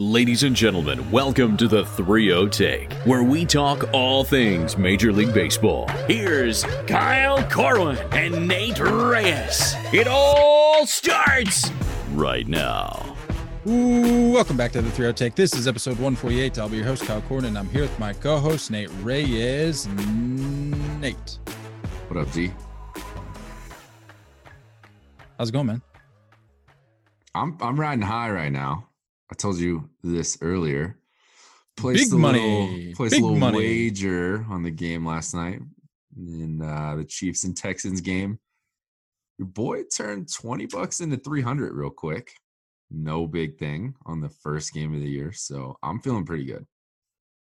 Ladies and gentlemen, welcome to the 3 Take, where we talk all things Major League Baseball. Here's Kyle Corwin and Nate Reyes. It all starts right now. Ooh, welcome back to the 3 Take. This is episode 148. I'll be your host, Kyle Corwin, and I'm here with my co host, Nate Reyes. Nate. What up, G? How's it going, man? I'm I'm riding high right now. I told you this earlier. Placed Big a money. little, placed Big a little money. wager on the game last night in uh, the Chiefs and Texans game. Your boy turned 20 bucks into 300 real quick. No big thing on the first game of the year, so I'm feeling pretty good.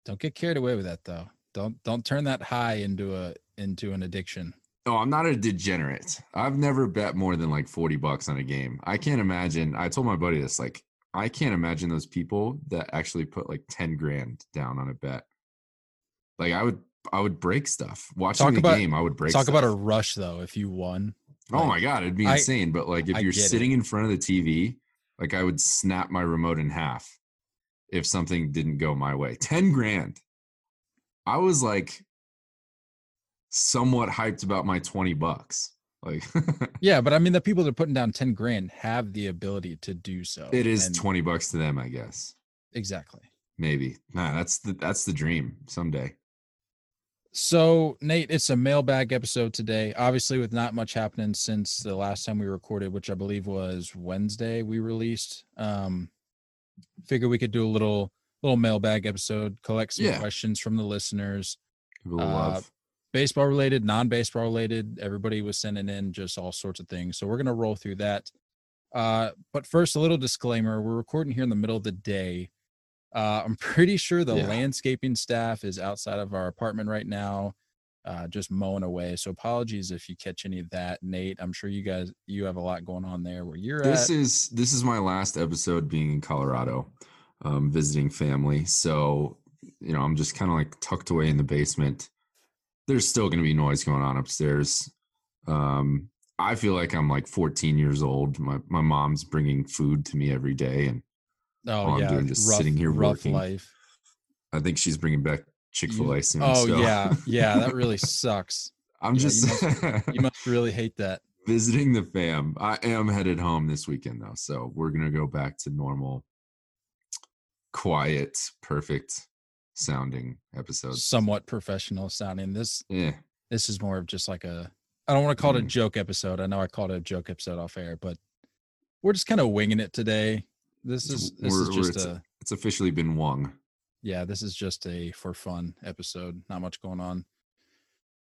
Don't get carried away with that, though. Don't don't turn that high into a into an addiction. Oh, I'm not a degenerate. I've never bet more than like 40 bucks on a game. I can't imagine. I told my buddy this, like, I can't imagine those people that actually put like 10 grand down on a bet. Like I would I would break stuff. Watching Talk the about- game, I would break Talk stuff. about a rush, though. If you won, Oh like, my god, it'd be I- insane. But like if I you're get it. sitting in front of the TV, like I would snap my remote in half if something didn't go my way. 10 grand. I was like somewhat hyped about my 20 bucks. Like Yeah, but I mean, the people that are putting down 10 grand have the ability to do so. it is and- 20 bucks to them, I guess. Exactly. Maybe. Nah, that's the that's the dream someday. So, Nate, it's a mailbag episode today. Obviously, with not much happening since the last time we recorded, which I believe was Wednesday, we released. Um, figure we could do a little little mailbag episode, collect some Yeah. questions from the listeners, People Uh, love. Baseball related, non baseball related. Everybody was sending in just all sorts of things. So we're gonna roll through that. Uh, but first, a little disclaimer: we're recording here in the middle of the day. Uh, I'm pretty sure the Yeah. landscaping staff is outside of our apartment right now, uh, just mowing away. So apologies if you catch any of that, Nate. I'm sure you guys you have a lot going on there where you're This at. is this is my last episode being in Colorado, um, visiting family. So you know, I'm just kind of like tucked away in the basement. There's still going to be noise going on upstairs. Um, I feel like I'm like 14 years old. My my mom's bringing food to me every day, and oh all I'm yeah, doing just rough, sitting here rough working. life. I think she's bringing back Chick Fil A soon. Oh so yeah, yeah, that really sucks. I'm Yeah, you just You must really hate that. visiting the fam. I am headed home this weekend though, so we're gonna go back to normal, quiet, perfect sounding episodes. somewhat professional sounding. This yeah, this is more of just like a I don't want to call it a Mm. joke episode. I know I called it a joke episode off air, but we're just kind of winging it today. This is this we're- is just it's- a it's officially been Wong. yeah, this is just a for fun episode. Not much going on.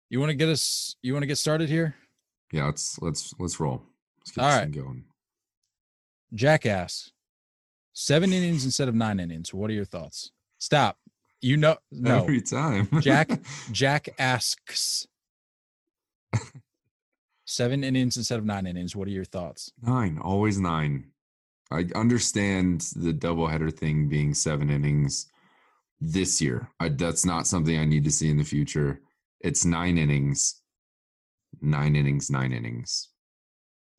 You want to get us you want to get started here? Yeah, let's let's let's roll. Let's get All this right. thing going. Jackass. 7 innings instead of 9 innings. What are your thoughts? Stop. You know no. Every time. Jack Jack asks 7 innings instead of 9 innings. What are your thoughts? nine, always nine. I understand the doubleheader thing being seven innings this year. I, that's not something I need to see in the future. It's nine innings, nine innings, nine innings,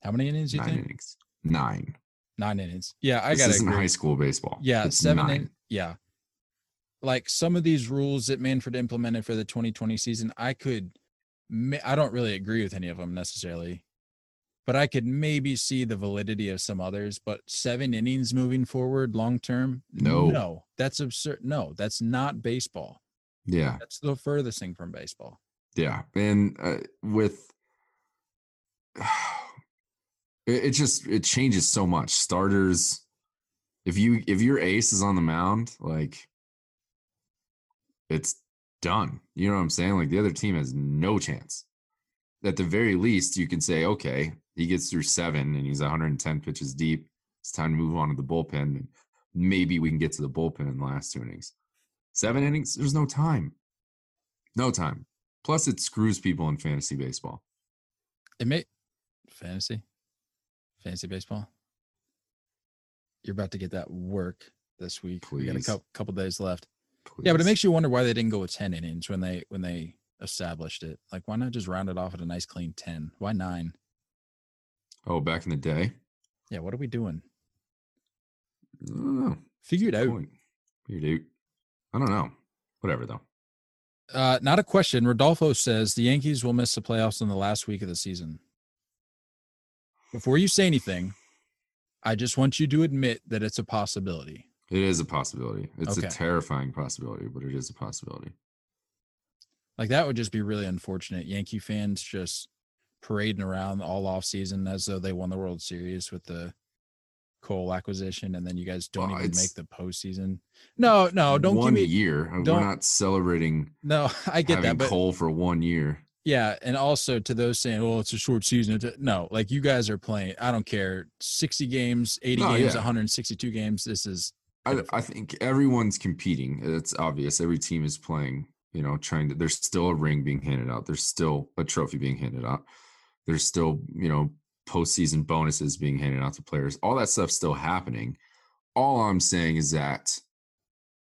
How many innings do you nine think? innings, nine. Nine innings. Yeah, I this gotta isn't agree. high school baseball. Yeah, It's seven. nine. In, yeah, like some of these rules that Manfred implemented for the 2020 season, I could. I don't really agree with any of them necessarily, but I could maybe see the validity of some others. But seven innings moving forward, long term, No. no, that's absurd. No, that's not baseball. Yeah, That's the furthest thing from baseball. yeah, and uh, with it, it just it changes so much. Starters, if you if your ace is on the mound, like it's done. You know what I'm saying? Like the other team has no chance. At the very least, you can say, okay, he gets through seven and he's 110 pitches deep. It's time to move on to the bullpen. And maybe we can get to the bullpen in the last two innings. Seven innings, there's no time. No time. Plus, it screws people in fantasy baseball. It may fantasy, fantasy baseball. You're about to get that work this week. We got a couple, couple days left. Yeah, but it makes you wonder why they didn't go with 10 innings when they when they established it. Like why not just round it off at a nice clean 10? Why 9? Oh, back in the day? Yeah, what are we doing? I don't know. Figure it out. Point. Figured out. I don't know. Whatever though. Uh, not a question. Rodolfo says the Yankees will miss the playoffs in the last week of the season. Before you say anything, I just want you to admit that it's a possibility. It is a possibility. It's Okay. a terrifying possibility, but it is a possibility. Like that would just be really unfortunate. Yankee fans just parading around all off season as though they won the World Series with the Cole acquisition, and then you guys don't Well, even make the postseason. No, no, don't one give me. year. uh, don't- We're not celebrating No, I get that, but Cole for one year. yeah, and also to those saying, "Well, it's a short season." No, like you guys are playing. I don't care. Sixty games, eighty No, games, yeah. one hundred sixty-two games. This is I, I think everyone's competing. Uh, it's obvious. Every team is playing, you know, trying to, there's still a ring being handed out. There's still a trophy being handed out. There's still, you know, postseason bonuses being handed out to players. All that stuff's still happening. All I'm saying is that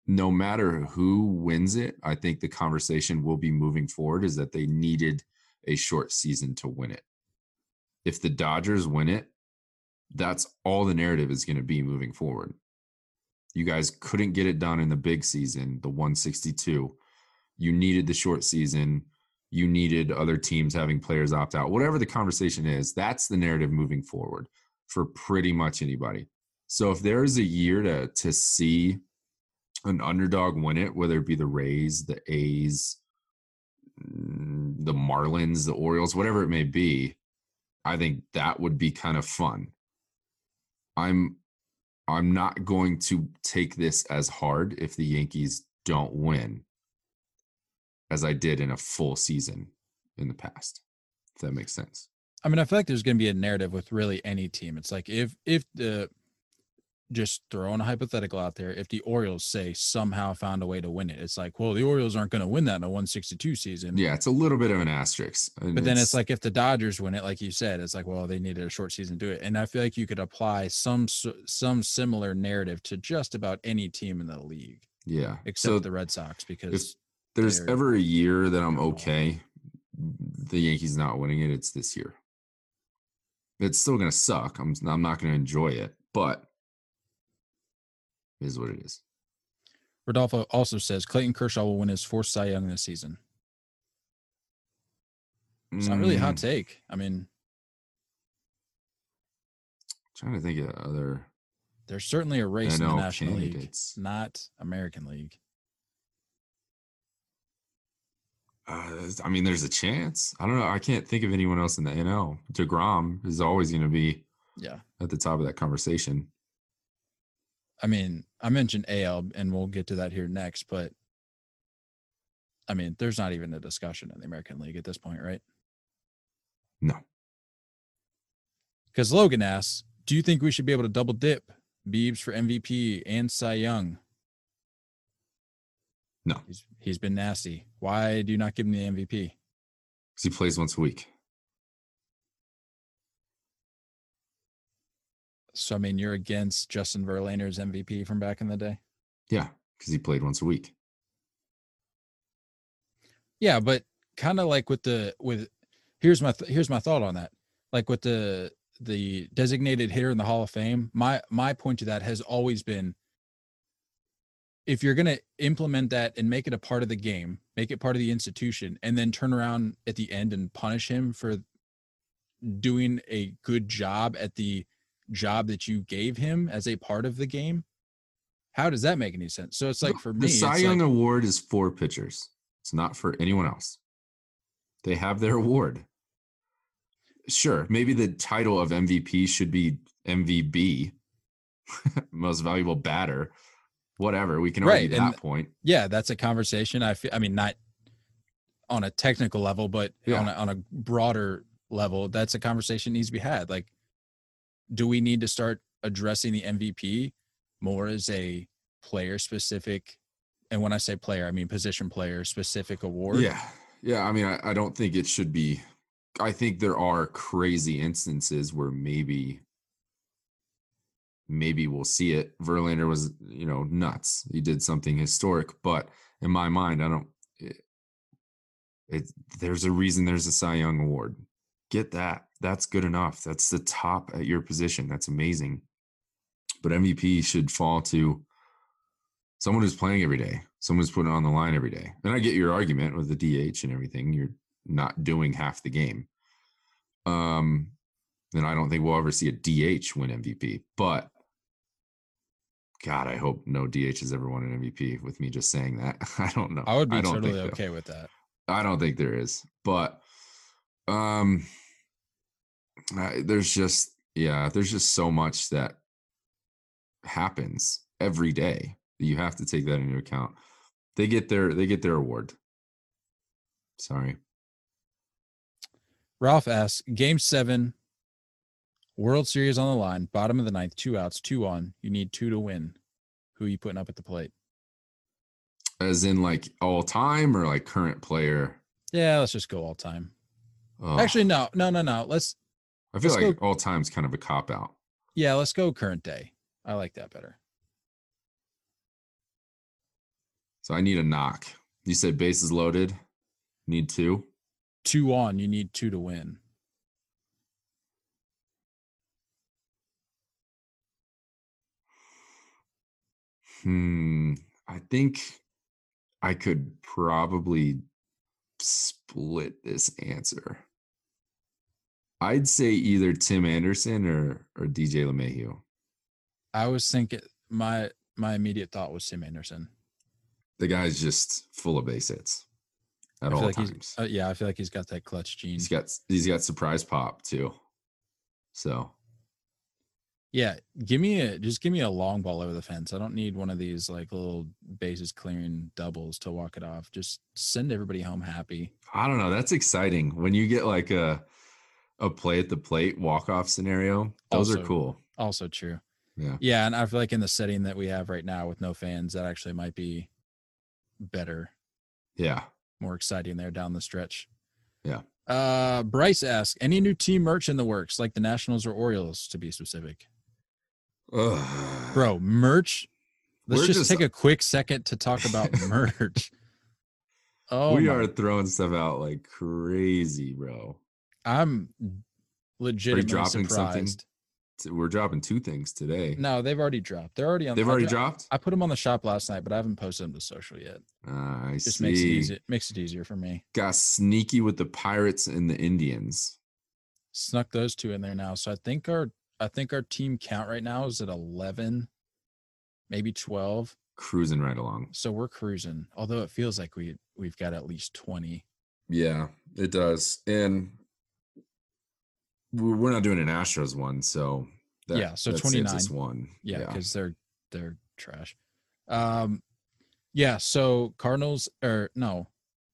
no matter who wins it, I think the conversation will be moving forward is that they needed a short season to win it. If the Dodgers win it, that's all the narrative is going to be moving forward. You guys couldn't get it done in the big season, the 162. You needed the short season. You needed other teams having players opt out. Whatever the conversation is, that's the narrative moving forward for pretty much anybody. So if there is a year to to see an underdog win it, whether it be the Rays, the A's, the Marlins, the Orioles, whatever it may be, I think that would be kind of fun. I'm I'm not going to take this as hard if the Yankees don't win as I did in a full season in the past. If that makes sense. I mean, I feel like there's going to be a narrative with really any team. It's like if if the just throwing a hypothetical out there, if the Orioles say somehow found a way to win it, it's like, well, the Orioles aren't going to win that in a 162 season. Yeah, it's a little bit of an asterisk. and But then it's like if the Dodgers win it, like you said, it's like, well, they needed a short season to do it. And I feel like you could apply some some similar narrative to just about any team in the league, yeah. except so the Red Sox, because there's ever a year that I'm okay, the Yankees not winning it, it's this year. It's still gonna suck. I'm I'm not gonna enjoy it, but it is what it is. Rodolfo also says Clayton Kershaw will win his fourth Cy Young this season. It's not really a hot Mm, take. I mean, Trying to think of other there's certainly a race in the National League, candidates. not American League. Uh, I mean, there's a chance. I don't know. I can't think of anyone else in the NL. deGrom is always going to be Yeah. at the top of that conversation. I mean, I mentioned AL and we'll get to that here next, but I mean, there's not even a discussion in the American League at this point, right? No, Because Logan asks, do you think we should be able to double dip Beebs for MVP and Cy Young? No. He's, he's been nasty. Why do you not give him the MVP? because he plays once a week. So, I mean, you're against Justin Verlander's MVP from back in the day? Yeah, because he played once a week. Yeah, but kind of like with the with here's my th- here's my thought on that. Like with the the designated hitter in the Hall of Fame, my my point to that has always been if you're going to implement that and make it a part of the game, make it part of the institution and then turn around at the end and punish him for doing a good job at the job that you gave him as a part of the game, how does that make any sense? So it's like for me, the Cy like- Young Award is for pitchers. It's not for anyone else. They have their award. Sure, maybe the title of MVP should be MVB, most valuable batter. Whatever, we can argue Right, and- that point. yeah, that's a conversation. I feel, I mean, not on a technical level, but Yeah. on a, on a broader level, that's a conversation needs to be had. Like, do we need to start addressing the MVP more as a player specific? And when I say player, I mean position player specific award. Yeah, yeah. I mean, I, I don't think it should be. I think there are crazy instances where maybe, maybe we'll see it. Verlander was, you know, nuts. He did something historic, but in my mind, I don't. It, it there's a reason there's a Cy Young award. Get that. That's good enough. That's the top at your position. That's amazing. But MVP should fall to someone who's playing every day, someone who's putting on the line every day. And I get your argument with the DH and everything. You're not doing half the game. Um, then I don't think we'll ever see a DH win MVP. But God, I hope no DH has ever won an MVP with me just saying that. I don't know. I would be don't totally okay with that. I don't think there is, but um, I, there's just yeah, there's just so much that happens every day that you have to take that into account. They get their they get their award. Sorry, Ralph asks, Game seven, World Series on the line, bottom of the ninth, two outs, two on. You need two to win. Who are you putting up at the plate? as in like all time or like current player. Yeah, let's just go all time. Oh, Actually, no, no, no, no. Let's I feel let's like go- all time's kind of a cop out. yeah, let's go current day. I like that better. So I need a knock. You said bases loaded. Need two. Two on, you need two to win. Hmm. I think I could probably split this answer. I'd say either Tim Anderson or or DJ LeMahieu. I was thinking my my immediate thought was Tim Anderson. The guy's just full of base hits at all like times. uh, yeah, I feel like he's got that clutch gene. he's got he's got surprise pop too. So Yeah, give me a just give me a long ball over the fence. I don't need one of these like little bases clearing doubles to walk it off. Just send everybody home happy. I don't know. That's exciting when you get like a a play at the plate walk off scenario. Those are cool. Also true. Yeah. Yeah, and I feel like in the setting that we have right now with no fans, that actually might be better, Yeah. more exciting there down the stretch. Yeah. Uh Bryce asks, any new team merch in the works, like the Nationals or Orioles to be specific? Ugh. Bro, merch. Let's We're just, just- take a quick second to talk about merch. Oh, we my- are throwing stuff out like crazy, bro. I'm legitimately dropping something? surprised. T- We're dropping two things today. No, they've already dropped. They're already on. They've I already dro- dropped. I put them on the shop last night, but I haven't posted them to social yet. Uh, I Just see. makes it easy. Makes it easier for me. Got sneaky with the Pirates and the Indians. Snuck those two in there now. So I think our I think our team count right now is at eleven, maybe twelve. Cruising right along. So we're cruising. Although it feels like we we've got at least twenty. Yeah, it does. And we're we're not doing an Astros one, so Yeah, so that saves 29. one. Yeah, because they're they're trash. Um, yeah. So Cardinals or no,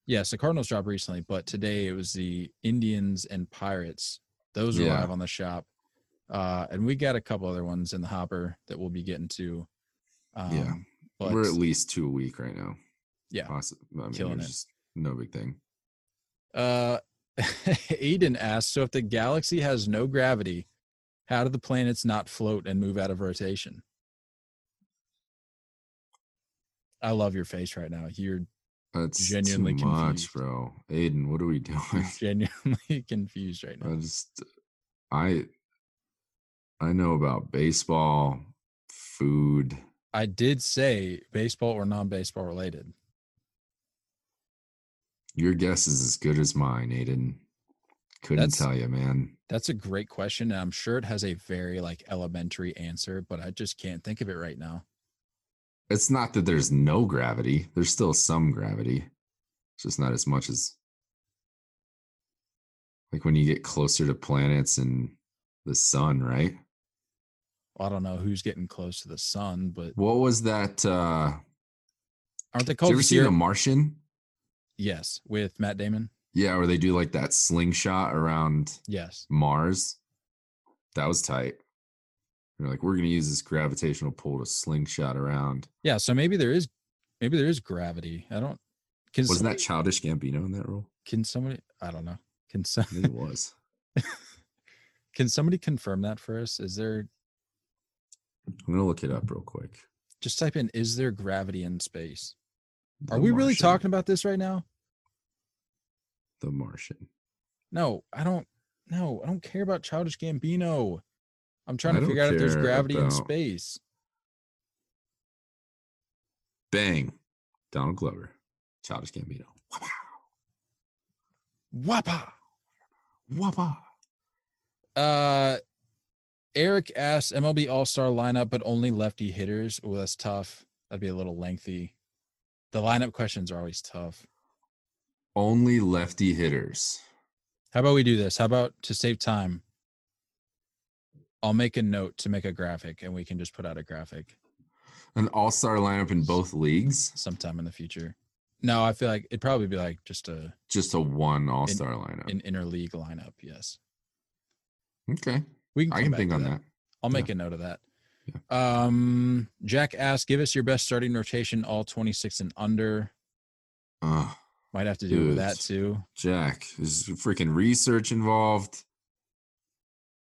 yes, the Cardinals dropped recently, but today it was the Indians and Pirates. Those are Yeah. live on the shop, uh, and we got a couple other ones in the hopper that we'll be getting to. Um, Yeah. but we're at least two a week right now. Yeah, Possibly. I mean, killing it. just no big thing. Uh, Aiden asks, so if the galaxy has no gravity, how do the planets not float and move out of rotation? I love your face right now. You're That's Genuinely too much, confused. bro. Aiden, what are we doing? genuinely confused right now. I just I I know about baseball, food. I did say baseball or non-baseball related. Your guess is as good as mine, Aiden. Couldn't That's- tell you, man. That's a great question, and I'm sure it has a very like elementary answer, but I just can't think of it right now. It's not that there's no gravity. There's still some gravity. It's just not as much as like when you get closer to planets and the sun, right? I don't know who's getting close to the sun, but What was that uh aren't they did called? you ever see Sierra- The Martian? Yes, with Matt Damon. Yeah, where they do like that slingshot around Yes. Mars. That was tight. They're like, we're gonna use this gravitational pull to slingshot around. Yeah, so maybe there is maybe there is gravity. I don't can Wasn't somebody, that childish Gambino in that role? can somebody I don't know. Can some, I think it was. can somebody confirm that for us? Is there I'm gonna look it up real quick. just type in is there gravity in space? Are The we really talking about this right now? The Martian. No, I don't no, I don't care about childish Gambino. I'm trying to figure out if there's gravity in space. Bang. Donald Glover. Childish Gambino. Wappa. Wappa. Uh, Eric asks MLB All Star lineup, but only lefty hitters. Oh, that's tough. That'd be a little lengthy. The lineup questions are always tough. Only lefty hitters. How about we do this? How about to save time? I'll make a note to make a graphic and we can just put out a graphic An all star lineup in both leagues. sometime in the future. No, I feel like it'd probably be like just a Just a one all star lineup. an interleague lineup. Yes. okay. We can I can think on that. that. I'll make a note of that. Um, Jack asked, "Give us your best starting rotation, all twenty six and under." Oh, Might have to do with that too. Jack, is freaking research involved.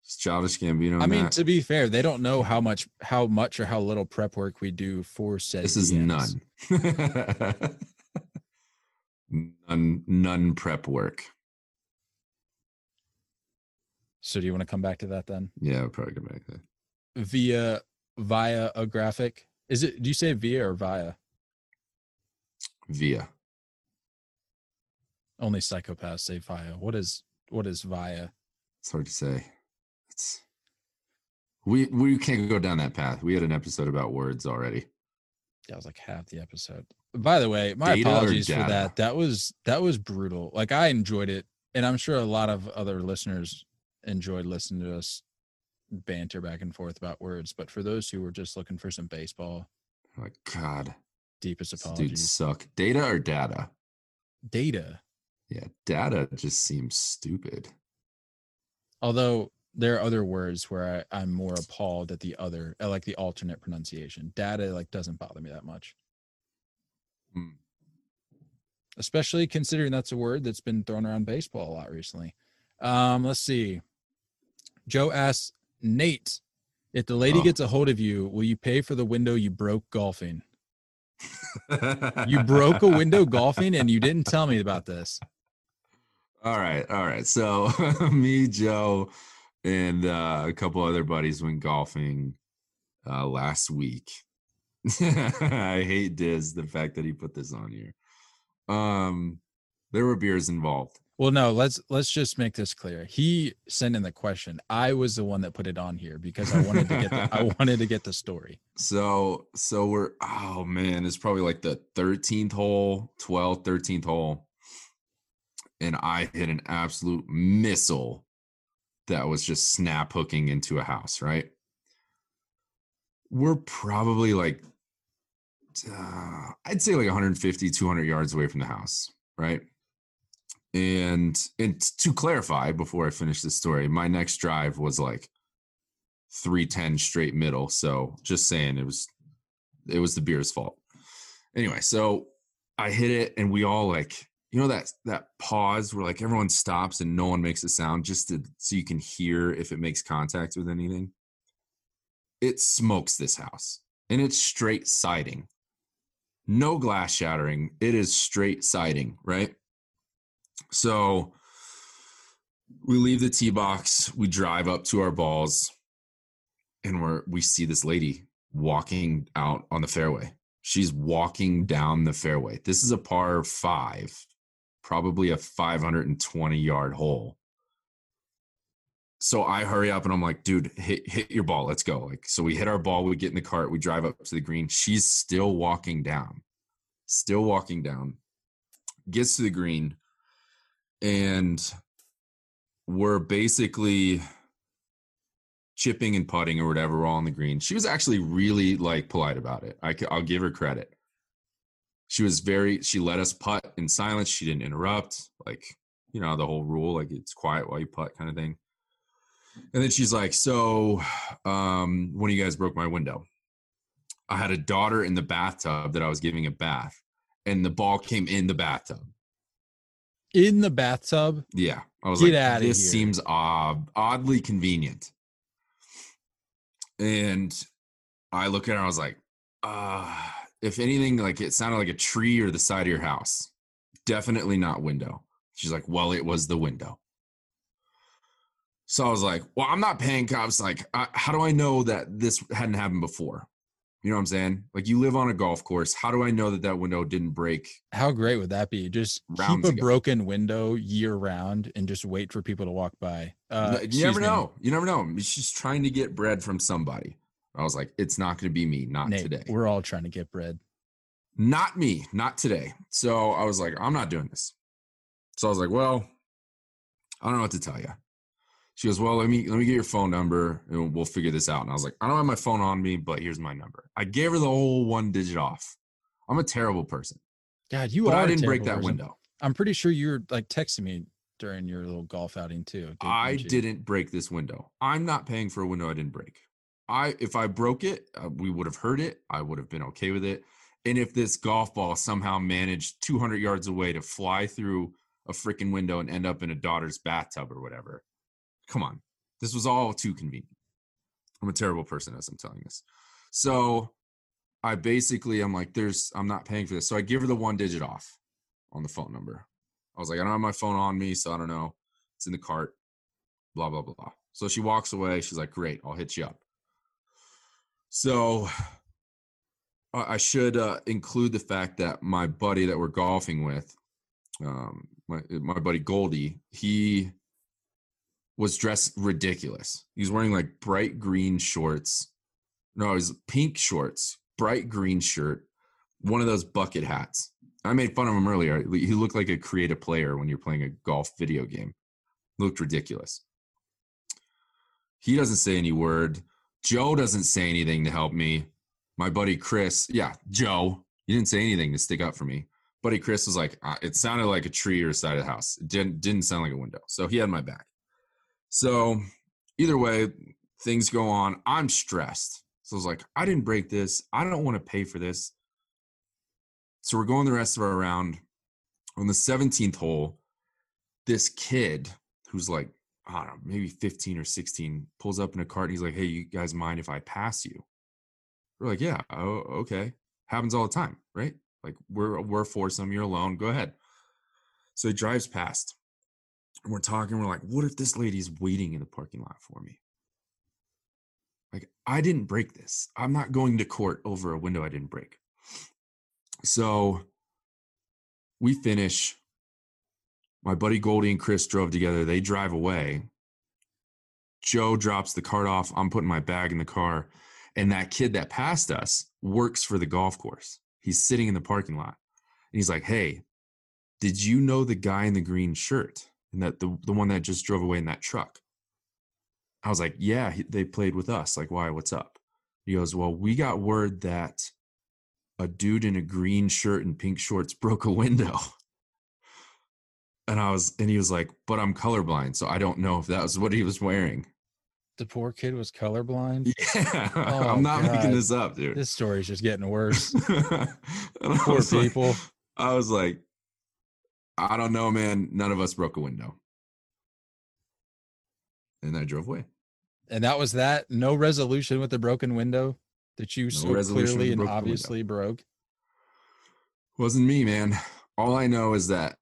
Is Childish Gambino. I mean, that? to be fair, they don't know how much, how much, or how little prep work we do for said. this is DMs. none. none. None prep work. So, do you want to come back to that then? Yeah, I'll probably go back there. Via via a graphic. Is it? Do you say via or via? Via. Only psychopaths say via. What is what is via? It's hard to say. It's we we can't go down that path. We had an episode about words already. That was like half the episode. By the way, my Data apologies for that. That was that was brutal. Like I enjoyed it, and I'm sure a lot of other listeners enjoyed listening to us banter back and forth about words. But for those who were just looking for some baseball, Like God, deepest this Dude, suck. Data or data? Data. Yeah, data just seems stupid. Although there are other words where I, I'm more appalled at the other, I like the alternate pronunciation. Data like doesn't bother me that much. Hmm. especially considering that's a word that's been thrown around baseball a lot recently. Um, let's see. Joe asks Nate, if the lady Oh. gets a hold of you, will you pay for the window you broke golfing? You broke a window golfing and you didn't tell me about this. All right, all right. So me, Joe, and uh, a couple other buddies went golfing uh, last week. I hate Diz the fact that he put this on here. Um, there were beers involved. Well, no, let's let's just make this clear. He sent in the question. I was the one that put it on here because I wanted to get the, I wanted to get the story. So so we're oh man, it's probably like the 13th hole, 12th, 13th hole. And I hit an absolute missile that was just snap hooking into a house, right? We're probably like uh, I'd say like 150, 200 yards away from the house, right? And and to clarify before I finish this story, my next drive was like 310 straight middle. So just saying it was it was the beer's fault. Anyway, so I hit it and we all like, you know that that pause where like everyone stops and no one makes a sound just to so you can hear if it makes contact with anything. It smokes this house and it's straight siding. No glass shattering. It is straight siding, right? So we leave the tee box, we drive up to our balls, and we're we see this lady walking out on the fairway. She's walking down the fairway. This is a par five, probably a 520 yard hole. So I hurry up and I'm like, dude, hit hit your ball. Let's go. Like, so we hit our ball, we get in the cart, we drive up to the green. She's still walking down, still walking down, gets to the green, and we're basically chipping and putting or whatever all on the green. She was actually really like polite about it. I, will give her credit. She was very, she let us putt in silence. She didn't interrupt. Like, you know, the whole rule, like it's quiet while you putt kind of thing. And then she's like, so um, of you guys broke my window. I had a daughter in the bathtub that I was giving a bath and the ball came in the bathtub. In the bathtub, Yeah. I was Get like, this here. seems odd, oddly convenient. And I look at her, I was like, uh, if anything, like it sounded like a tree or the side of your house. Definitely not window. She's like, well, it was the window. So I was like, well, I'm not paying cops. Like, I, how do I know that this hadn't happened before? You know what I'm saying? Like you live on a golf course. How do I know that that window didn't break? How great would that be? Just keep a ago. broken window year round and just wait for people to walk by. Uh, you never me, know. You never know. She's trying to get bread from somebody. I was like, it's not going to be me, not Nate, today. we're all trying to get bread. Not me, not today. So I was like, I'm not doing this. So I was like, well, I don't know what to tell you. She goes, well, let me let me get your phone number and we'll figure this out. And I was like, I don't have my phone on me, but here's my number. I gave her the whole one digit off. I'm a terrible person, God, you but are. I didn't break that person. window. I'm pretty sure you were like texting me during your little golf outing too. I didn't break this window. I'm not paying for a window I didn't break. I if I broke it, uh, we would have heard it. I would have been okay with it. And if this golf ball somehow managed 200 yards away to fly through a freaking window and end up in a daughter's bathtub or whatever, come on. This was all too convenient. I'm a terrible person as I'm telling this. So I basically I'm like, there's I'm not paying for this. So I give her the one digit off on the phone number. I was like, I don't have my phone on me, so I don't know. It's in the cart. Blah blah blah. So she walks away. She's like, "Great, I'll hit you up." So I should uh, include the fact that my buddy that we're golfing with, um, my my buddy Goldie, he was dressed ridiculous. He was wearing like bright green shorts. No, it was pink shorts, bright green shirt, one of those bucket hats. I made fun of him earlier. He looked like a creative player when you're playing a golf video game. Looked ridiculous. He doesn't say any word. Joe doesn't say anything to help me. My buddy Chris, yeah, Joe, he didn't say anything to stick up for me. Buddy Chris was like, it sounded like a tree or a side of the house. It didn't didn't sound like a window. So he had my back. So either way, things go on. I'm stressed. So I was like, I didn't break this. I don't want to pay for this. So we're going the rest of our round. On the 17th hole, this kid who's like, I don't know, maybe 15 or 16 pulls up in a cart and he's like, Hey, you guys mind if I pass you? We're like, Yeah, oh, okay. Happens all the time, right? Like we're we're foursome, you're alone, go ahead. So he drives past. And we're talking, we're like, what if this lady's waiting in the parking lot for me? Like, I didn't break this. I'm not going to court over a window I didn't break. So we finish. My buddy Goldie and Chris drove together. They drive away. Joe drops the cart off. I'm putting my bag in the car. And that kid that passed us works for the golf course. He's sitting in the parking lot. And he's like, Hey, did you know the guy in the green shirt? And that the, the one that just drove away in that truck? I was like, Yeah, he, they played with us. Like, why? What's up? He goes, Well, we got word that a dude in a green shirt and pink shorts broke a window. And I was, and he was like, but I'm colorblind. So I don't know if that was what he was wearing. The poor kid was colorblind. Yeah. Oh, I'm not making this up, dude. This story's just getting worse. Poor like- people. I was like, I don't know, man. None of us broke a window. And I drove away. And that was that. No resolution with the broken window that you so clearly and obviously broke. Wasn't me, man. All I know is that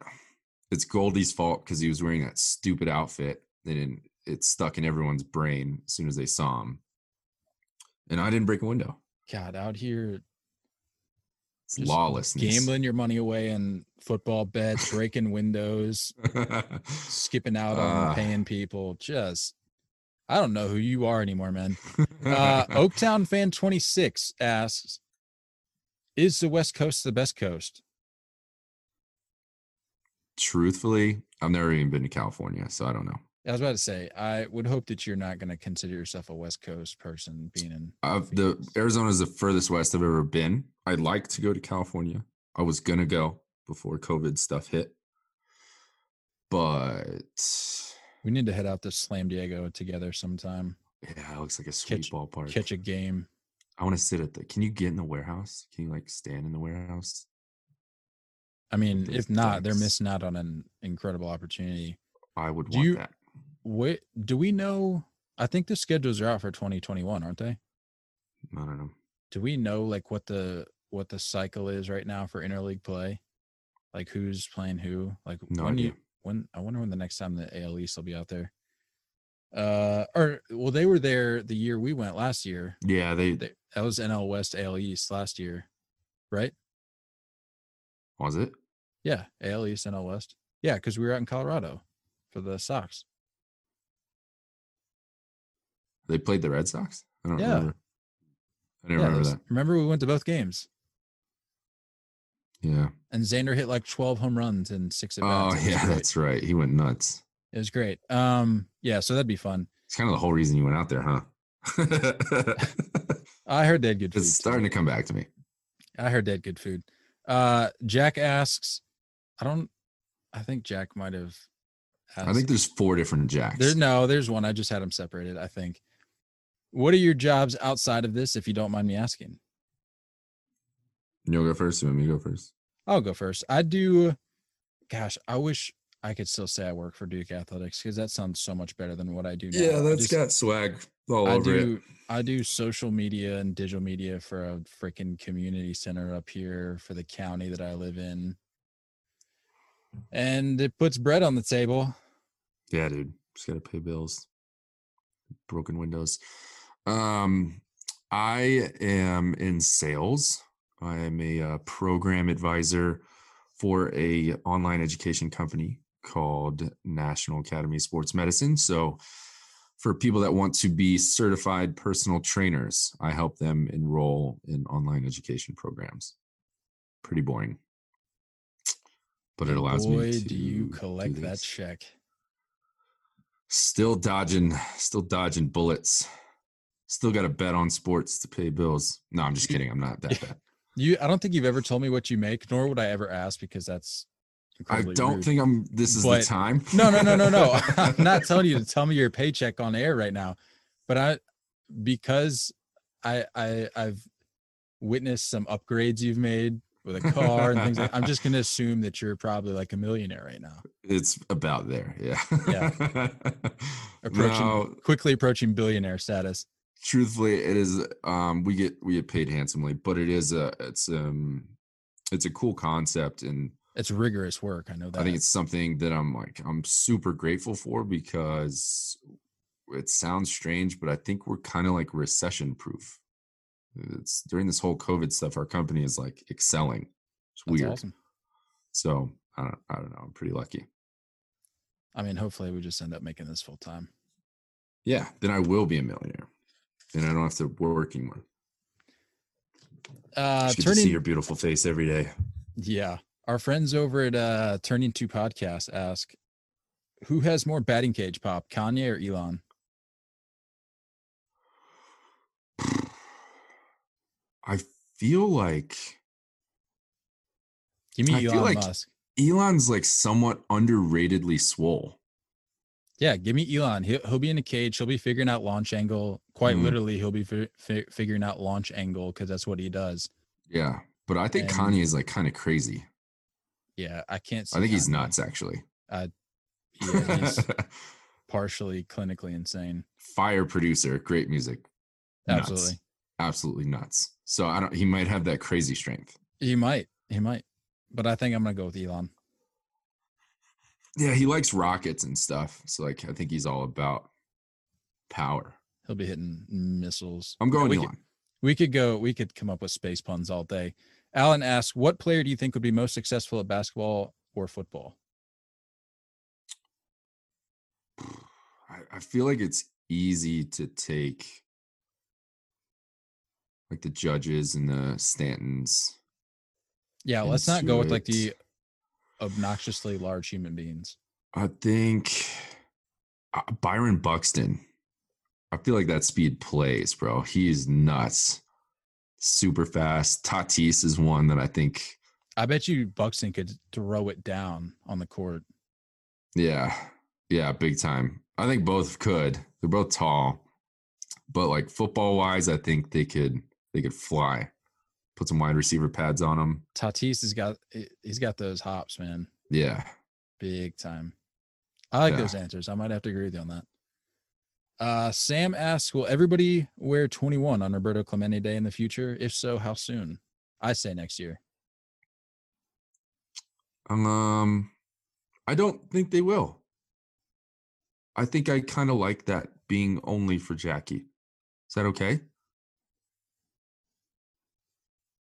it's Goldie's fault because he was wearing that stupid outfit. They didn't. It stuck in everyone's brain as soon as they saw him. And I didn't break a window. God, out here It's just lawlessness. gambling your money away in football bets, breaking windows, skipping out on Ah. paying people. Just, I don't know who you are anymore, man. Uh, Oaktown fan 26 asks, is the West Coast the best coast? Truthfully, I've never even been to California, so I don't know. I was about to say, I would hope that you're not going to consider yourself a West Coast person being in. I've, the Arizona is the furthest west I've ever been. I'd like to go to California. I was gonna go before COVID stuff hit, but We need to head out to Slam Diego together sometime, yeah, it looks like a sweet Catch- ballpark. catch a game. I want to sit at the. Can you get in the warehouse? Can you like stand in the warehouse? I mean, if not, they're missing out on an incredible opportunity. I would Do want you- that. Wait, do we know? I think the schedules are out for 2021, aren't they? I don't know. Do we know like what the what the cycle is right now for interleague play? Like who's playing who? Like No when idea. you when I wonder when the next time the AL East will be out there. Uh, or well, they were there the year we went last year. Yeah, they They, that was NL West, AL East last year, right? was it. Yeah, AL East, NL West. Yeah, because we were out in Colorado for the Sox. They played the Red Sox. I don't Yeah. remember. I didn't Yeah, remember those- that. remember we went to both games, Yeah. and Xander hit like twelve home runs and six at Oh bats. Yeah, that's right. He went nuts. It was great. Um, yeah, so that'd be fun. It's kind of the whole reason you went out there, huh? I heard they had good food. it's too. starting to come back to me. I heard they had good food. Uh, Jack asks, I don't. I think Jack might have. Asked, I think there's four different jacks. There, no, there's one. I just had them separated. I think. What are your jobs outside of this, if you don't mind me asking? You'll go first. You want me to go first? I'll go first. I do. Gosh, I wish I could still say I work for Duke Athletics because that sounds so much better than what I do now. I just- got swag all I do. I do social media and digital media for a freaking community center up here for the county that I live in, and it puts bread on the table. Yeah, dude. Just gotta pay bills. Broken windows. Um, I am in sales. I am a uh, program advisor for a online education company called National Academy of Sports Medicine. So, for people that want to be certified personal trainers, I help them enroll in online education programs. Pretty boring, but it allows Boy, me to. do you do collect that check? Still dodging, still dodging bullets. Still got to bet on sports to pay bills. No, I'm just kidding. I'm not that bad. You, I don't think you've ever told me what you make, nor would I ever ask because that's. I don't rude. think I'm. This is But- the time. No, no, no, no, no. I'm not telling you to tell me your paycheck on air right now, but I because I I I've witnessed some upgrades you've made with a car and things like I'm just gonna assume that you're probably like a millionaire right now. It's about there. Yeah. Yeah. Approaching No, quickly approaching billionaire status. Truthfully, it is. Um, we get we get paid handsomely, but it is a. It's um, it's a cool concept, and It's rigorous work. I know that. I think it's something that I'm like I'm super grateful for because it sounds strange, but I think we're kind of like recession proof. It's during this whole COVID stuff, our company is like excelling. It's That's weird. awesome. So I don't I don't know. I'm pretty lucky. I mean, hopefully we just end up making this full time. Yeah, then I will be a millionaire. And I don't have to work anymore. Uh get to see turning your beautiful face every day. Yeah. Our friends over at uh Turning Two Podcast ask who has more batting cage pop, Kanye or Elon? I feel like Give me I feel Elon like- Musk. Elon's like somewhat underratedly swole. Yeah, give me Elon. He'll, he'll be in a cage. He'll be figuring out launch angle. Quite Mhm. literally, he'll be fi- fi- figuring out launch angle because that's what he does. Yeah. But I think And- Kanye is like kind of crazy. Yeah, I can't. I think he's nuts actually. Yeah, he's partially clinically insane. Fire producer, great music. Nuts. Absolutely, Absolutely nuts. So I don't he might have that crazy strength. he might. He might. But I think I'm gonna go with Elon. Yeah, he likes rockets and stuff. So like I think he's all about power. He'll be hitting missiles. I'm going we Elon. Could, we could go. We could come up with space puns all day. Alan asks, "What player do you think would be most successful at basketball or football?" I, I feel like it's easy to take like the judges and the Stantons. Yeah, let's not go with like the. Obnoxiously large human beings. I think uh, Byron Buxton. I feel like that speed plays, bro. He is nuts. Super fast. Tatis is one that I think, I bet you Buxton could throw it down on the court. yeah, yeah, big time. I think both could. They're both tall, but like football wise, I think they could they could fly. Put some wide receiver pads on them. Tatis has got he- he's got those hops, man, Yeah, big time. I like Yeah. those answers. I might have to agree with you on that. Uh, Sam asks, "Will everybody wear 21 on Roberto Clemente Day in the future? If so, how soon?" I say next year. um, I don't think they will. I think I kind of like that being only for Jackie. Is that okay?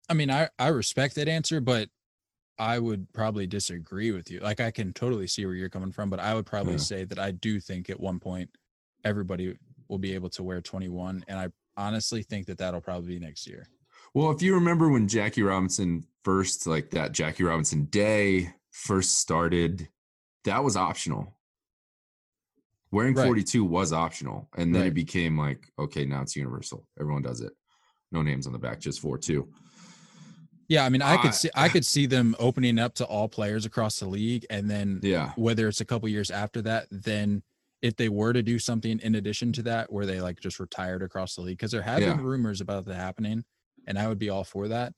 I mean, I I respect that answer, but I would probably disagree with you. Like I can totally see where you're coming from, but I would probably Yeah. say that I do think at one point everybody will be able to wear 21 and I honestly think that that'll probably be next year. Well, if you remember when Jackie Robinson first, like that Jackie Robinson day first started, that was optional. Wearing Right. 42 was optional. And then Right. it became like, okay, now it's universal. Everyone does it. No names on the back, just 4 2. Yeah, I mean, I could see I could see them opening up to all players across the league and then Yeah. whether it's a couple years after that, then if they were to do something in addition to that where they like just retired across the league because there have Yeah. been rumors about that happening and I would be all for that.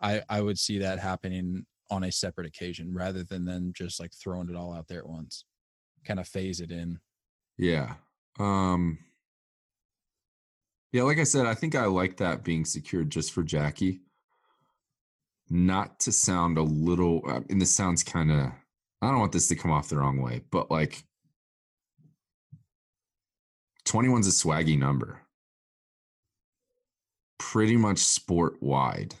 I I would see that happening on a separate occasion rather than then just like throwing it all out there at once. Kind of phase it in. Yeah. Um, yeah, like I said, I think I like that being secured just for Jackie. Not to sound a little, uh, and this sounds kind of, I don't want this to come off the wrong way, but like 21's a swaggy number. Pretty much sport wide.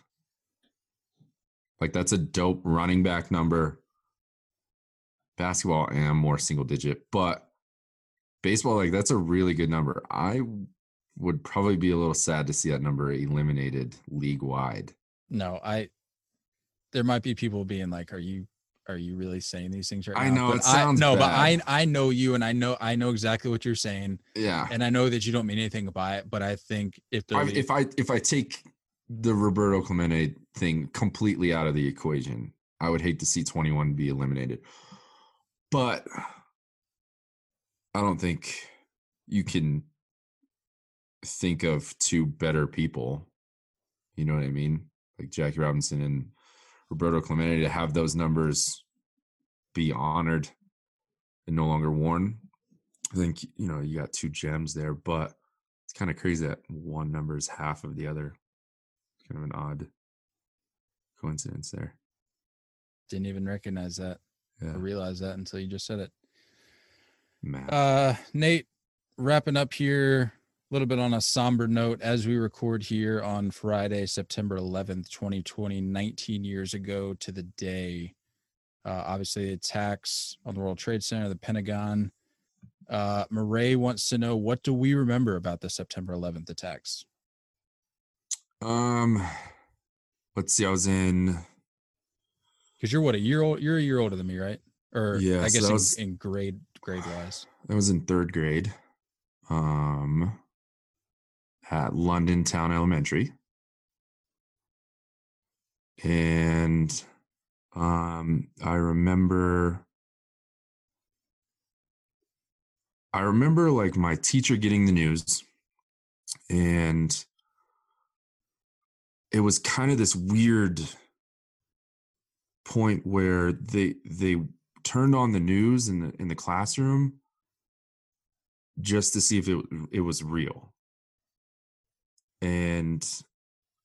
Like that's a dope running back number. Basketball and more single digit, but baseball, like that's a really good number. I would probably be a little sad to see that number eliminated league wide. No, I there might be people being like, Are you are you really saying these things right I now? know, But it sounds no, but I. I know you and I know I know exactly what you're saying. Yeah. and I know that you don't mean anything by it, but I think if I, if I if I take the Roberto Clemente thing completely out of the equation, I would hate to see 21 be eliminated. But I don't think you can think of two better people. You know what I mean? Like Jackie Robinson and Roberto Clemente to have those numbers be honored and no longer worn. I think you know you got two gems there, but it's kind of crazy that one number is half of the other. Kind of an odd coincidence there. didn't even recognize that Yeah, or realize that until you just said it. math. Uh, Nate, wrapping up here a little bit on a somber note as we record here on Friday, September 11th, 2020, 19 years ago to the day. Uh, obviously, the attacks on the World Trade Center, the Pentagon. Uh, Murray wants to know what do we remember about the September 11th attacks? um, let's see. I was in. Because you're what a year old. You're a year older than me, right? Or Yeah, I guess that in, was- in grade grade wise. I was in third grade. Um, at London Town Elementary, and um, I remember. I remember like my teacher getting the news, and it was kind of this weird point where they they turned on the news in the in the classroom just to see if it it was real. And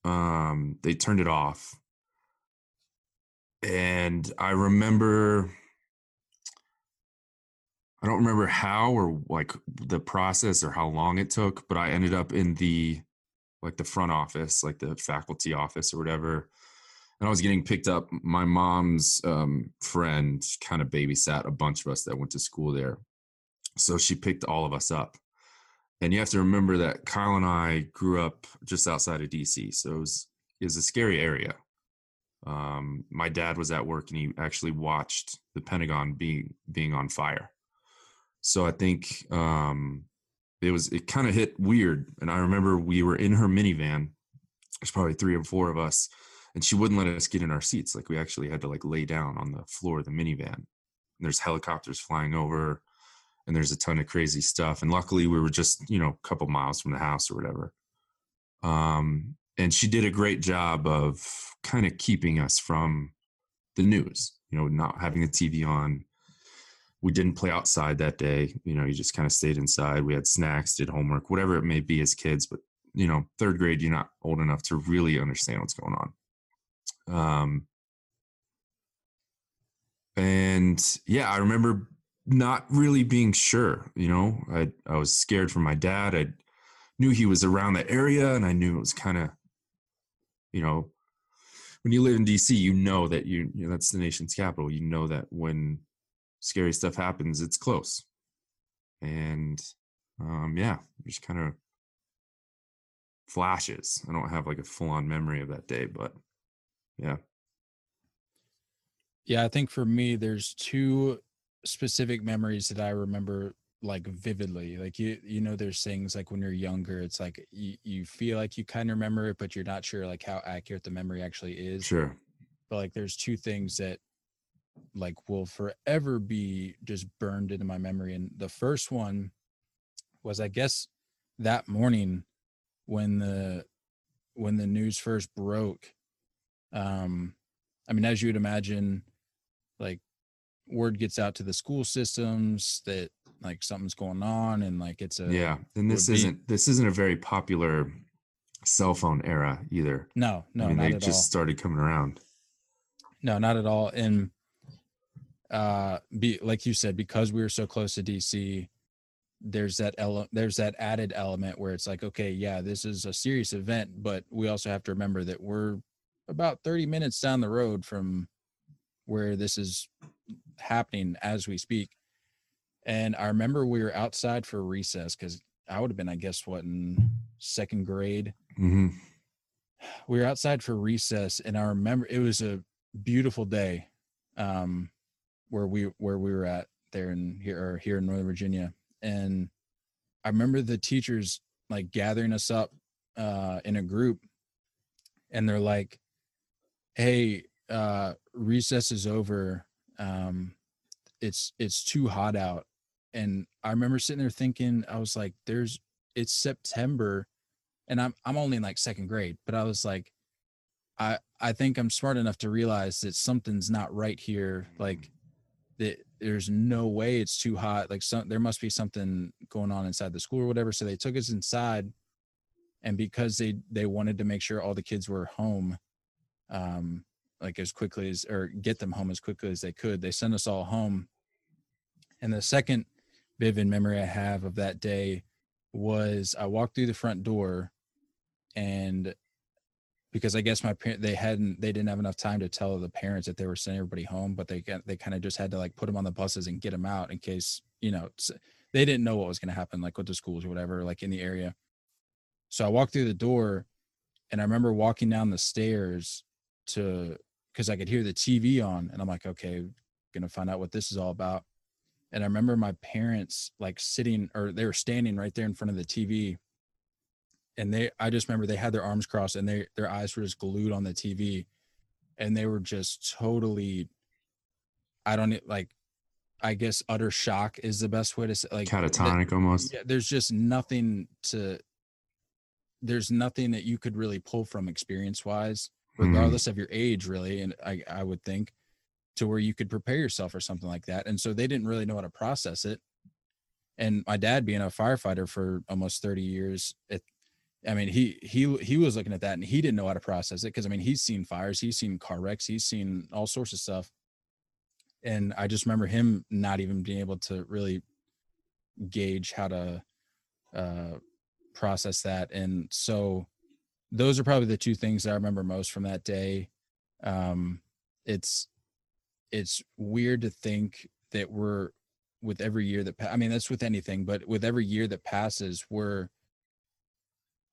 um they turned it off. And I remember I don't remember how or like the process or how long it took, but I ended up in the like the front office, like the faculty office or whatever. And I was getting picked up. My mom's um, friend kind of babysat a bunch of us that went to school there. So she picked all of us up. And you have to remember that Kyle and I grew up just outside of DC. So it was, it was a scary area. Um, my dad was at work and he actually watched the Pentagon being being on fire. So I think um, it was it kind of hit weird. And I remember we were in her minivan. There's probably three or four of us, and she wouldn't let us get in our seats. Like we actually had to like lay down on the floor of the minivan. And there's helicopters flying over, and there's a ton of crazy stuff. And luckily, we were just you know a couple miles from the house or whatever. Um, and she did a great job of kind of keeping us from the news. You know, not having the TV on. We didn't play outside that day. You know, you just kind of stayed inside. We had snacks, did homework, whatever it may be as kids. But you know, third grade, you're not old enough to really understand what's going on. Um, and yeah, I remember not really being sure. You know, I I was scared for my dad. I knew he was around the area, and I knew it was kind of, you know, when you live in DC, you know that you, you know, that's the nation's capital. You know that when scary stuff happens, it's close. And um, yeah, just kind of flashes. I don't have like a full on memory of that day, but yeah. Yeah, I think for me, there's two specific memories that I remember like vividly. Like you, you know, there's things like when you're younger, it's like you, you feel like you kind of remember it, but you're not sure like how accurate the memory actually is. Sure. But like there's two things that like will forever be just burned into my memory. And the first one was I guess that morning when the when the news first broke. Um I mean, as you would imagine, like word gets out to the school systems that like something's going on and like it's a yeah and this isn't this isn't a very popular cell phone era either no no i mean they just all. started coming around No, not at all. And uh be like you said, because we were so close to DC, there's that ele- there's that added element where it's like, okay, yeah, this is a serious event, but we also have to remember that we're about 30 minutes down the road from where this is happening as we speak. And I remember we were outside for recess because I would have been, I guess, what in second grade? Hmm we were outside for recess and i remember it was a beautiful day um where we where we were at there in here or here in northern virginia. And i remember the teachers like gathering us up uh in a group and they're like hey uh recess is over um it's it's too hot out and i remember sitting there thinking i was like there's it's september and I'm I'm only in like second grade, but I was like, I I think I'm smart enough to realize that something's not right here. Like that there's no way it's too hot. Like some there must be something going on inside the school or whatever. So they took us inside, and because they they wanted to make sure all the kids were home, um, like as quickly as or get them home as quickly as they could, they sent us all home. And the second vivid memory I have of that day was I walked through the front door and because I guess my parent they hadn't they didn't have enough time to tell the parents that they were sending everybody home, but they they kind of just had to like put them on the buses and get them out in case you know they didn't know what was going to happen like with the schools or whatever like in the area. So I walked through the door, and I remember walking down the stairs to because I could hear the TV on, and I'm like, okay, gonna find out what this is all about. And I remember my parents like sitting or they were standing right there in front of the TV and they i just remember they had their arms crossed and they their eyes were just glued on the tv and they were just totally i don't like i guess utter shock is the best way to say like catatonic almost yeah, there's just nothing to there's nothing that you could really pull from experience wise Mhm. regardless of your age really and i i would think to where you could prepare yourself for something like that and so they didn't really know how to process it and my dad being a firefighter for almost 30 years it i mean he he he was looking at that and he didn't know how to process it because i mean he's seen fires he's seen car wrecks he's seen all sorts of stuff and i just remember him not even being able to really gauge how to uh process that and so those are probably the two things that i remember most from that day. Um it's it's weird to think that we're with every year that pa- i mean that's with anything but with every year that passes we're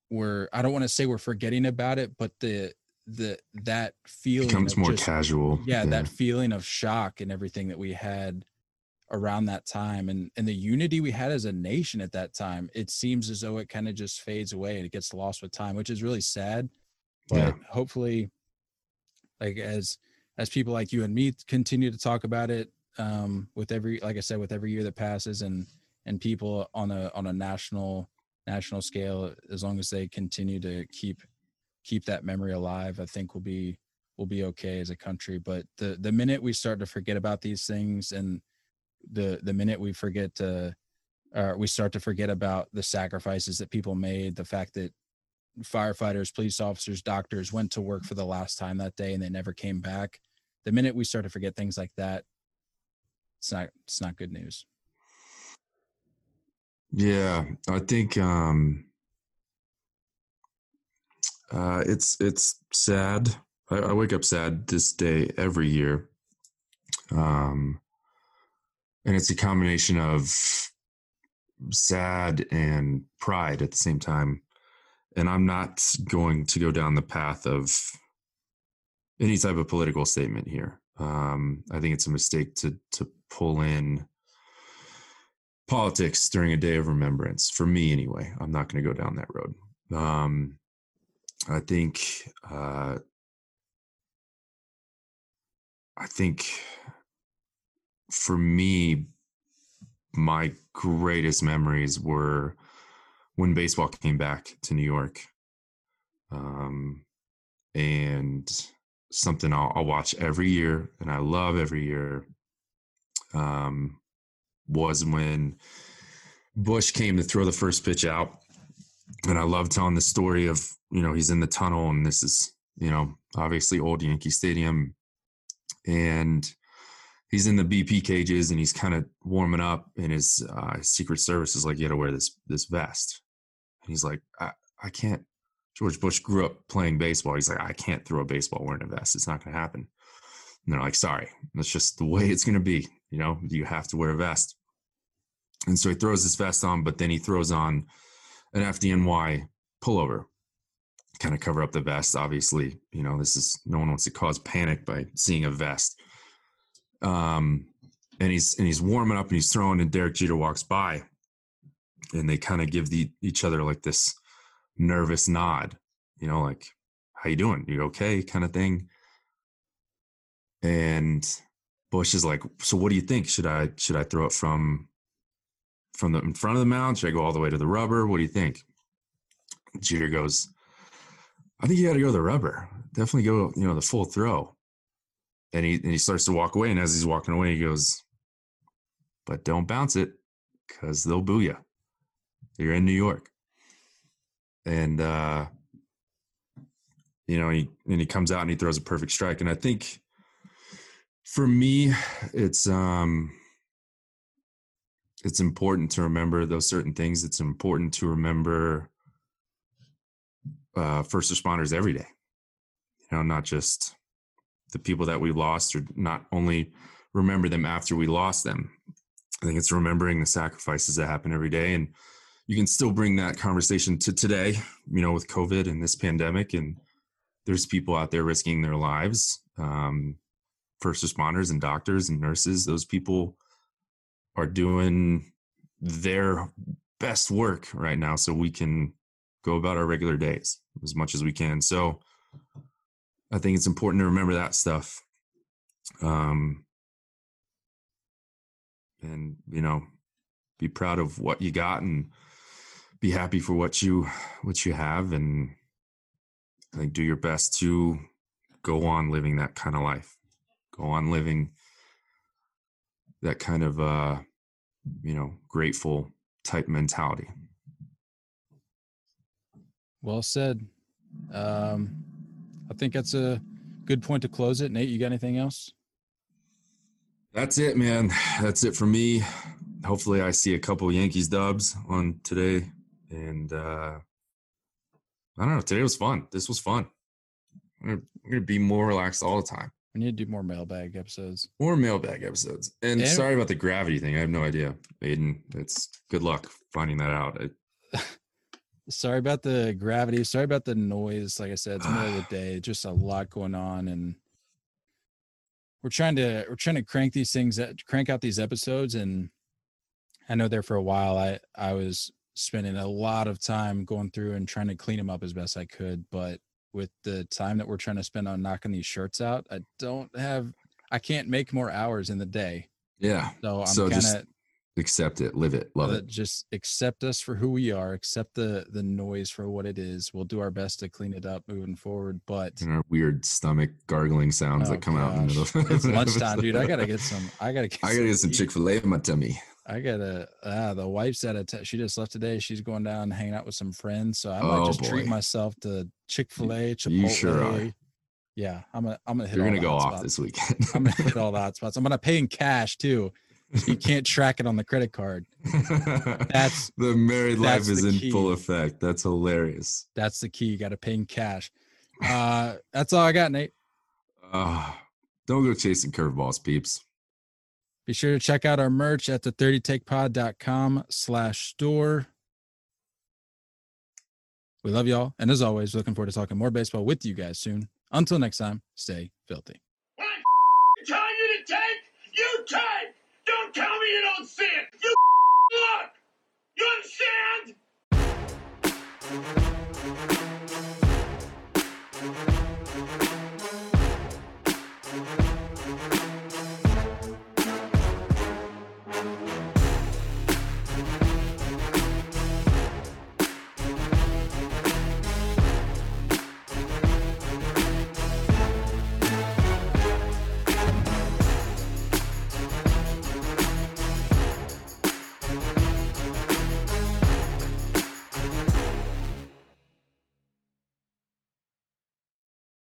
we're i don't want to say we're forgetting about it but the the that feeling becomes more just- casual yeah, that feeling of shock and everything that we had around that time and and the unity we had as a nation at that time it seems as though it kind of just fades away and it gets lost with time which is really sad but Yeah. hopefully like as as people like you and me continue to talk about it um with every like i said with every year that passes and and people on a on a national national scale as long as they continue to keep keep that memory alive i think we'll be we'll be okay as a country but the the minute we start to forget about these things and the the minute we forget to uh, we start to forget about the sacrifices that people made the fact that firefighters police officers doctors went to work for the last time that day and they never came back the minute we start to forget things like that it's not it's not good news. Yeah, I think um uh it's it's sad. I, I wake up sad this day every year. Um and it's a combination of sad and pride at the same time. And I'm not going to go down the path of any type of political statement here. Um, I think it's a mistake to to pull in politics during a day of remembrance. For me, anyway, I'm not going to go down that road. Um, I think uh, I think for me, my greatest memories were when baseball came back to New York. Um, and something I'll, I'll, watch every year and I love every year um, was when Bush came to throw the first pitch out. And I love telling the story of, you know, he's in the tunnel and this is, you know, obviously old Yankee Stadium. And he's in the BP cages and he's kind of warming up and his uh, secret service is like, you got to wear this, this vest. And he's like, I, I can't, George Bush grew up playing baseball. He's like, I can't throw a baseball wearing a vest. It's not going to happen. And they're like, sorry, that's just the way it's going to be. You know, you have to wear a vest. And so he throws his vest on, but then he throws on an FDNY pullover, kind of cover up the vest. Obviously, you know, this is no one wants to cause panic by seeing a vest. Um, and he's and he's warming up and he's throwing, and Derek Jeter walks by, and they kind of give the each other like this nervous nod, you know, like "How you doing? You okay?" kind of thing. And Bush is like, "So what do you think? Should I should I throw it from from the in front of the mound? Should I go all the way to the rubber? What do you think?" Jeter goes, "I think you got to go the rubber. Definitely go, you know, the full throw." And he and he starts to walk away. And as he's walking away, he goes, "But don't bounce it, because they'll boo you. You're in New York." And uh, you know, he and he comes out and he throws a perfect strike. And I think for me, it's um, it's important to remember those certain things. It's important to remember uh, first responders every day. You know, not just the people that we lost or not only remember them after we lost them. I think it's remembering the sacrifices that happen every day. And you can still bring that conversation to today, you know, with COVID and this pandemic. And there's people out there risking their lives, um, first responders and doctors and nurses. Those people are doing their best work right now so we can go about our regular days as much as we can. So, I think it's important to remember that stuff. Um, and you know, be proud of what you got and be happy for what you what you have and I think do your best to go on living that kind of life. Go on living that kind of uh you know, grateful type mentality. Well said. Um I think that's a good point to close it. Nate, you got anything else? That's it, man. That's it for me. Hopefully, I see a couple Yankees dubs on today, and uh I don't know. Today was fun. This was fun. I'm gonna, I'm gonna be more relaxed all the time. We need to do more mailbag episodes. More mailbag episodes. And, and sorry about the gravity thing. I have no idea, Aiden. It's good luck finding that out. I, sorry about the gravity. Sorry about the noise. Like I said, it's middle of the day. Just a lot going on, and we're trying to we're trying to crank these things, crank out these episodes. And I know there for a while, I I was spending a lot of time going through and trying to clean them up as best I could. But with the time that we're trying to spend on knocking these shirts out, I don't have. I can't make more hours in the day. Yeah. So I'm so kind of accept it, live it, love it. Just accept us for who we are. Accept the the noise for what it is. We'll do our best to clean it up moving forward. But and our weird stomach gargling sounds oh, that come gosh. out in the middle. it's lunchtime, dude. I gotta get some. I gotta. Get I gotta get some Chick Fil A in my tummy. I gotta. Ah, the wife's at a. T- she just left today. She's going down hanging out with some friends. So I might oh, just boy. treat myself to Chick Fil A, Chipotle. You sure are. Yeah, I'm gonna. I'm gonna hit. You're gonna go off spots. this weekend. I'm gonna hit all the hot spots. I'm gonna pay in cash too you can't track it on the credit card. That's- the married that's life is the in key. full effect. That's hilarious. That's the key. You got to pay in cash. Uh, that's all I got, Nate. Uh, don't go chasing curveballs, peeps. Be sure to check out our merch at the 30takepod.com slash store. We love y'all. And as always, looking forward to talking more baseball with you guys soon. Until next time, stay filthy. When I tell you to take, you take. Don't tell me you don't see it. You look. You understand?